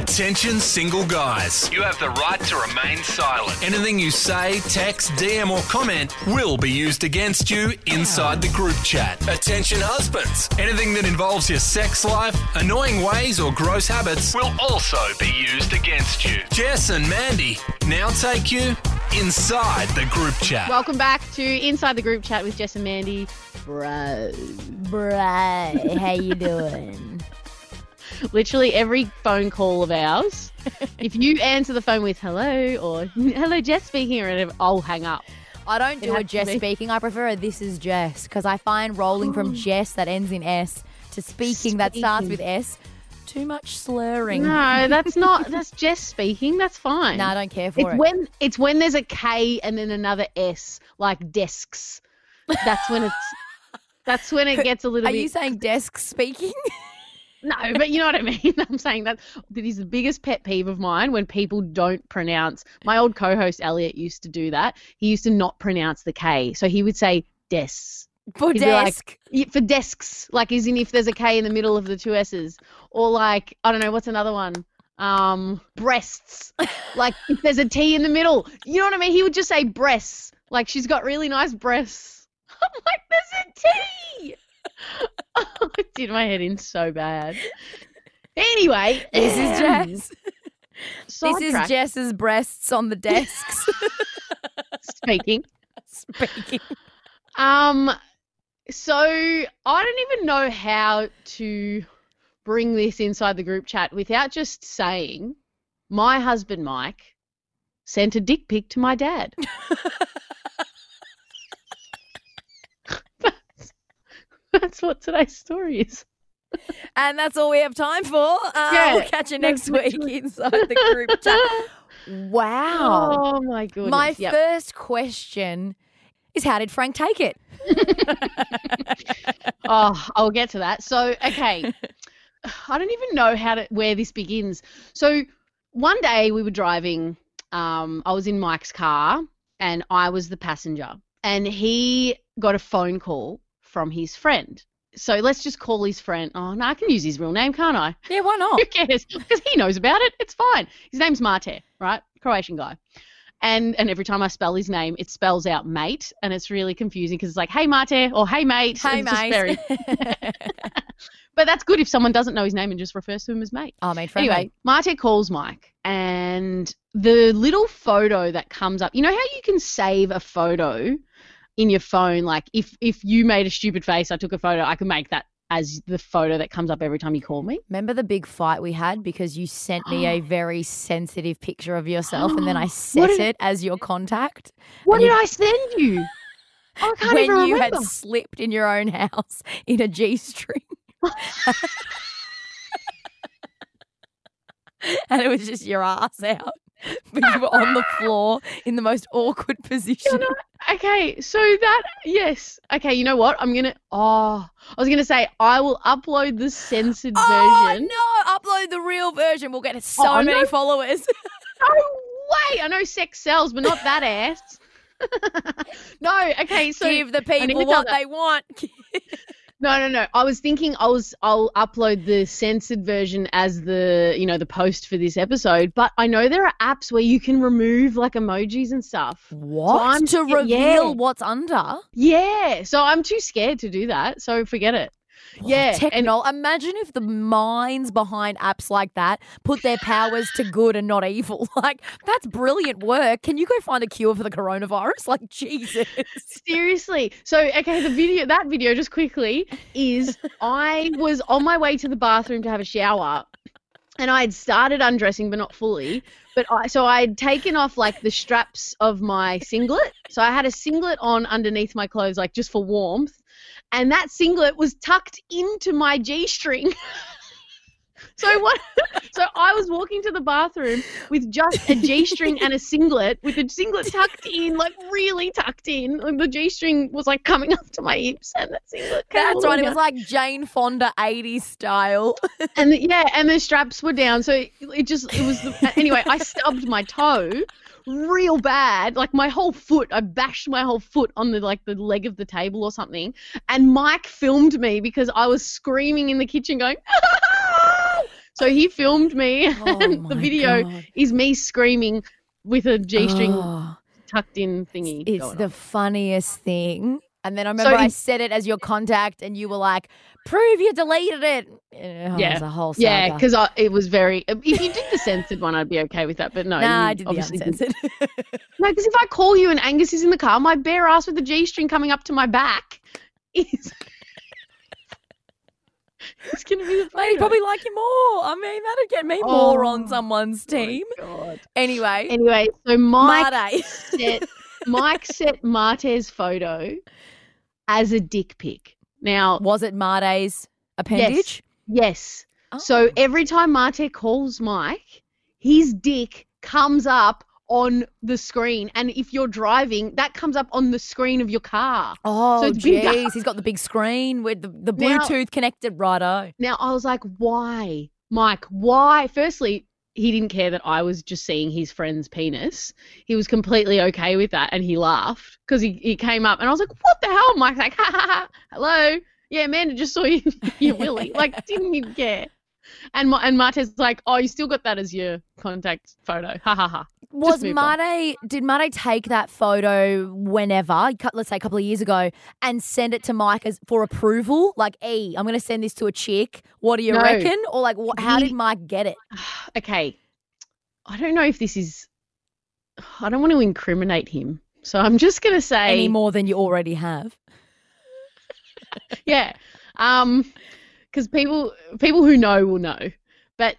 Attention, single guys. You have the right to remain silent. Anything you say, text, DM, or comment will be used against you inside the group chat. Attention, husbands. Anything that involves your sex life, annoying ways, or gross habits will also be used against you. Jess and Mandy now take you inside the group chat. Welcome back to Inside the Group Chat with Jess and Mandy. Bro. Bruh, how you doing? Literally every phone call of ours, if you answer the phone with hello or hello, Jess speaking, or whatever, I'll hang up. I don't do a Jess be. speaking. I prefer a this is Jess because I find rolling from Jess that ends in S to speaking, that starts with S too much slurring. No, that's not. That's Jess speaking. That's fine. No, I don't care for It's it. when it's when there's a K and then another S, like desks. That's when it's. That's when it gets a little Are bit. you saying desk speaking? No, but you know what I mean. I'm saying that that is the biggest pet peeve of mine when people don't pronounce. My old co-host Elliot used to do that. He used to not pronounce the K, so he would say desks. for be like- desk. For desks, like is in if there's a K in the middle of the two S's, or like I don't know what's another one. Um, breasts. like if there's a T in the middle, you know what I mean. He would just say breasts. Like she's got really nice breasts. I'm like, there's a T. it did my head in so bad. Anyway, this is Jess. this is Jess's breasts on the desks speaking. speaking. Um, so I don't even know how to bring this inside the group chat without just saying, my husband Mike sent a dick pic to my dad. that's what today's story is. And that's all we have time for. Uh, Yeah, we'll catch you next week literally- inside the group chat. Wow. Oh my goodness. My Yep. first question is how did Frank take it? Oh, I'll get to that. So, okay, I don't even know how to where this begins. So, one day we were driving. Um, I was in Mike's car, and I was the passenger, and he got a phone call from his friend. So let's just call his friend. Oh no, I can use his real name, can't I? Yeah, why not? Who cares? Because he knows about it. It's fine. His name's Mate, right? Croatian guy. And and every time I spell his name, it spells out mate, and it's really confusing because it's like, hey Mate or hey mate. Hey, mate. very- but that's good if someone doesn't know his name and just refers to him as mate. oh, made friendly. Anyway, Mate calls Mike, and the little photo that comes up. You know how you can save a photo in your phone? Like if if you made a stupid face, I took a photo, I could make that as the photo that comes up every time you call me. Remember the big fight we had because you sent me a very sensitive picture of yourself and then I set did- it as your contact What did you- I send you? Oh, I can't when even you had slipped in your own house in a G string. and it was just your ass out. But you were on the floor in the most awkward position. Okay, so that yes. Okay, you know what? I'm gonna. Oh, I was gonna say I will upload the censored Oh version. no! Upload the real version. We'll get oh, so Oh, many no. followers. No way! I know sex sells, but not that ass. no. Okay, so Give the people what they want. No, no, no. I was thinking I was I'll upload the censored version as the you know the post for this episode, but I know there are apps where you can remove like emojis and stuff. What? I'm to reveal yeah. what's under? Yeah, so I'm too scared to do that. So forget it. Yeah, and Technol. Imagine if the minds behind apps like that put their powers to good and not evil. Like, that's brilliant work. Can you go find a cure for the coronavirus? Like, Jesus. Seriously. So, okay, the video, that video, just quickly, is I was on my way to the bathroom to have a shower and I had started undressing, but not fully. But I, so I had taken off like the straps of my singlet. So I had a singlet on underneath my clothes, like just for warmth. And that singlet was tucked into my G string. So what? So I was walking to the bathroom with just a g-string and a singlet, with the singlet tucked in, like really tucked in. Like the g-string was like coming up to my hips, and that singlet. came That's right. It was like Jane Fonda 80s style. and the, yeah, and the straps were down, so it, it just it was. The, anyway, I stubbed my toe real bad, like my whole foot. I bashed my whole foot on the like the leg of the table or something. And Mike filmed me because I was screaming in the kitchen, going. "Ah!" So he filmed me, Oh and the video God. is me screaming with a G-string Oh, tucked in thingy. it's the on. funniest thing. And then I remember I in- said it as your contact, and you were like, "Prove you deleted it." Oh, Yeah. it was a whole saga. Yeah, because it was very. If you did the censored one, I'd be okay with that. But no, nah, I did the uncensored. No, because if I call you and Angus is in the car, my bare ass with the G string coming up to my back is. it's gonna be the he'd probably like you more. I mean, that'd get me more oh on Oh, someone's Oh my team. God. Anyway, Anyway, so Mike set Mike set Mate's photo as a dick pic. Now, was it Mate's appendage? yes. So Oh. every time Mate calls Mike, his dick comes up on the screen, and if you're driving, that comes up on the screen of your car. Oh, So jeez, he's got the big screen with the, the Now- Bluetooth connected. Righto. Now I was like, why, Mike? Why? Firstly, he didn't care that I was just seeing his friend's penis. He was completely okay with that, and he laughed because he, he came up, and I was like, what the hell? Mike? like, ha ha ha, hello, yeah, Amanda just saw you, your willy, like didn't even care. And and Mate's like, oh, you still got that as your contact photo, ha ha ha. Was moved on. Did Mate take that photo whenever, let's say a couple of years ago, and send it to Mike as for approval? Like, E, I'm going to send this to a chick. What do you No. reckon? Or like, wh- how did Mike get it? okay, I don't know if this is. I don't want to incriminate him, so I'm just gonna say Any more than you already have? yeah um because people people who know will know. But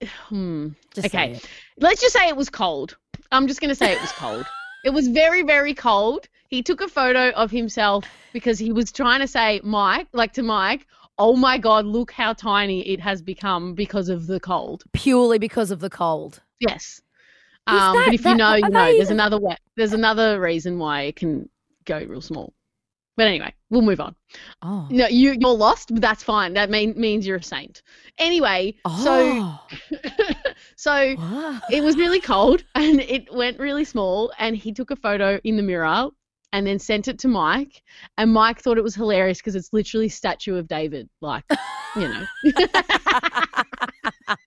hmm, Okay. let's just say it was cold. I'm just going to say it was cold. It was very very cold. He took a photo of himself because he was trying to say mike like to mike oh my god look how tiny it has become because of the cold. Purely because of the cold. yes. Um that- but if you know you know. they- there's another way there's another reason why it can go real small but anyway we'll move on Oh. no, you you're lost, but that's fine. That mean, means you're a saint. Anyway, Oh. so so Wow. it was really cold and it went really small and he took a photo in the mirror and then sent it to Mike and Mike thought it was hilarious because it's literally statue of David like, you know. Fantastic.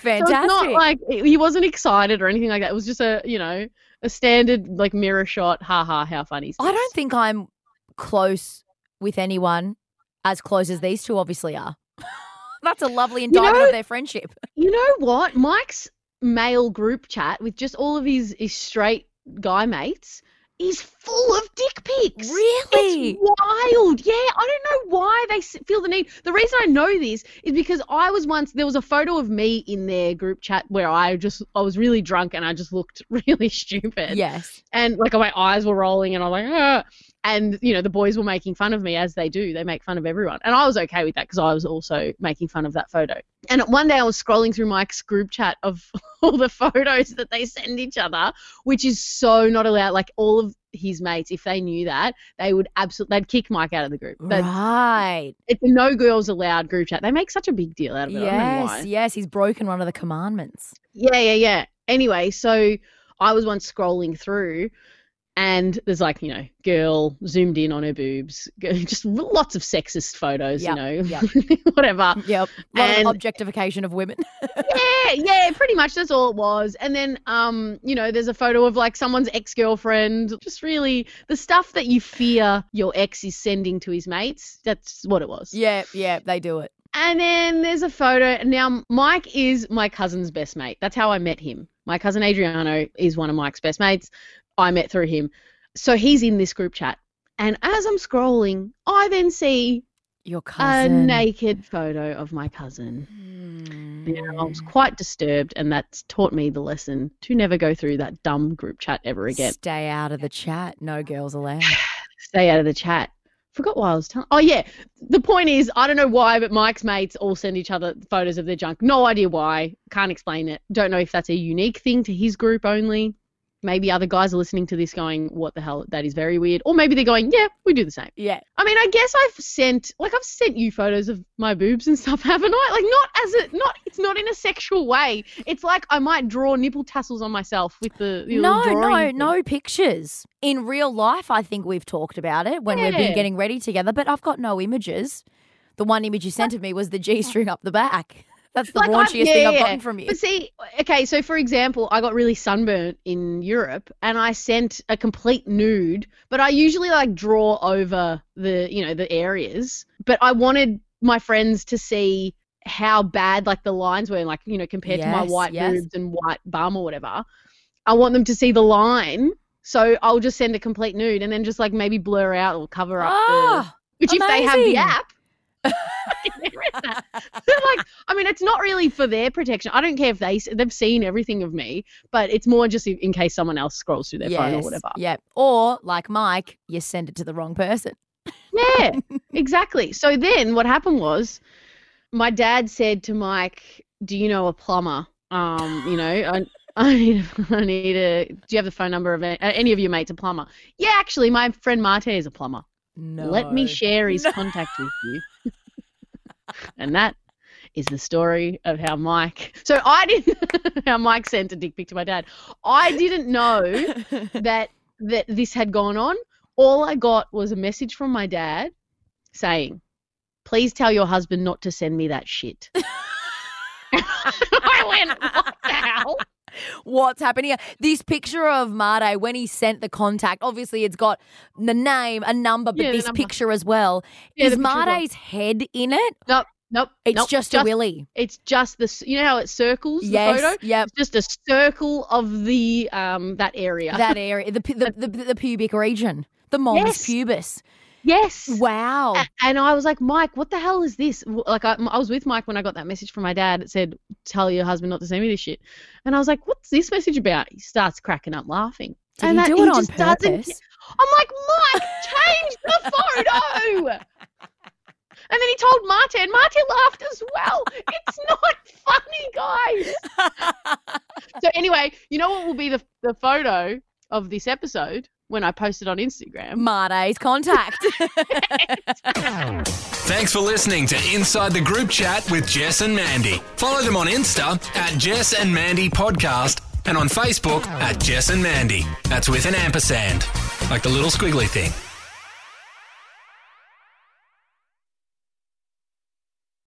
So it's not like he wasn't excited or anything like that. It was just a, you know, a standard like mirror shot. Ha ha, how funny. I don't think I'm close with anyone as close as these two obviously are. That's a lovely know- indictment of their friendship. You know what? Mike's male group chat with just all of his, his straight guy mates is full of dick pics. Really? It's wild. Yeah, I don't know why they feel the need. The reason I know this is because I was once there was a photo of me in their group chat where I just I was really drunk and I just looked really stupid. Yes. And like my eyes were rolling and I'm like, ah. And you know the boys were making fun of me as they do. They make fun of everyone, and I was okay with that because I was also making fun of that photo. And one day I was scrolling through Mike's group chat of all the photos that they send each other, which is so not allowed. Like all of his mates, if they knew that, they would absolutely they'd kick Mike out of the group. That's, Right. It's a no girls allowed group chat. They make such a big deal out of it. I don't know why. Yes, yes, he's broken one of the commandments. Yeah, yeah, yeah. Anyway, so I was once scrolling through and there's like, you know, girl zoomed in on her boobs, just lots of sexist photos, Yep, you know, yep. whatever. Yep. And- of objectification of women. yeah, yeah, pretty much that's all it was. And then, um, you know, there's a photo of like someone's ex-girlfriend, just really the stuff that you fear your ex is sending to his mates. That's what it was. yeah, yeah, they do it. And then there's a photo. Now, Mike is my cousin's best mate. That's how I met him. My cousin Adriano is one of Mike's best mates. I met through him. So he's in this group chat. And as I'm scrolling, I then see Your cousin. a naked photo of my cousin. Hmm. Now, I was quite disturbed, and that's taught me the lesson to never go through that dumb group chat ever again. Stay out of the chat. No girls allowed. Stay out of the chat. Forgot why I was telling. Oh yeah, the point is, I don't know why, but Mike's mates all send each other photos of their junk. No idea why. Can't explain it. Don't know if that's a unique thing to his group only. Maybe other guys are listening to this going, "What the hell? That is very weird." Or maybe they're going, "Yeah, we do the same." Yeah. I mean, I guess I've sent, like, I've sent you photos of my boobs and stuff, haven't I? Like, not as a, not, it's not in a sexual way. It's like I might draw nipple tassels on myself with the, the No, no, thing. no pictures. In real life, I think we've talked about it when we've been getting ready together, but I've got no images. The one image you sent of me was the G string up the back. That's the Like, raunchiest yeah, thing I've gotten from you. But see, okay, so for example, I got really sunburnt in Europe and I sent a complete nude, but I usually like draw over the, you know, the areas, but I wanted my friends to see how bad like the lines were like, you know, compared to my white yes. boobs and white bum or whatever. I want them to see the line. So I'll just send a complete nude and then just like maybe blur out or cover up the Ah, which if they have the app there is that. Like i mean it's not really for their protection i don't care if they they've seen everything of me but it's more just in case someone else scrolls through their phone or whatever Yep. Or like Mike, you send it to the wrong person. yeah exactly so then what happened was my dad said to mike do you know a plumber um you know i I need, I need a. Do you have the phone number of a- any of your mates a plumber? Yeah, actually, my friend Mate is a plumber. No. Let me share his No. contact with you. and that is the story of how Mike. So I didn't. how Mike sent a dick pic to my dad. I didn't know that that this had gone on. All I got was a message from my dad saying, "Please tell your husband not to send me that shit." I went, "What the hell?" What's happening here? This picture of Mate when he sent the contact, obviously it's got the name, a number, but Yeah, this number. picture as well. Yeah, is as well. Mate's head in it? Nope, nope. It's nope, just, a willy. It's just this. You know how it circles the photo? Yeah. It's just a circle of the um that area. That area, the, the, the, the pubic region, the mons Yes. pubis. Yes. Wow. A- And I was like, Mike, what the hell is this? Like, I, I was with Mike when I got that message from my dad. It said, "Tell your husband not to send me this shit." And I was like, "What's this message about?" He starts cracking up laughing. Did and he that- do it on just doesn't- purpose? I'm like, Mike, change the photo. And then he told Mate, and Mate laughed as well. It's not funny, guys. So anyway, you know what will be the the photo of this episode when I posted on Instagram? Mate's contact. Thanks for listening to Inside the Group Chat with Jess and Mandy. Follow them on Insta at Jess and Mandy Podcast and on Facebook at Jess and Mandy. That's with an ampersand, like the little squiggly thing.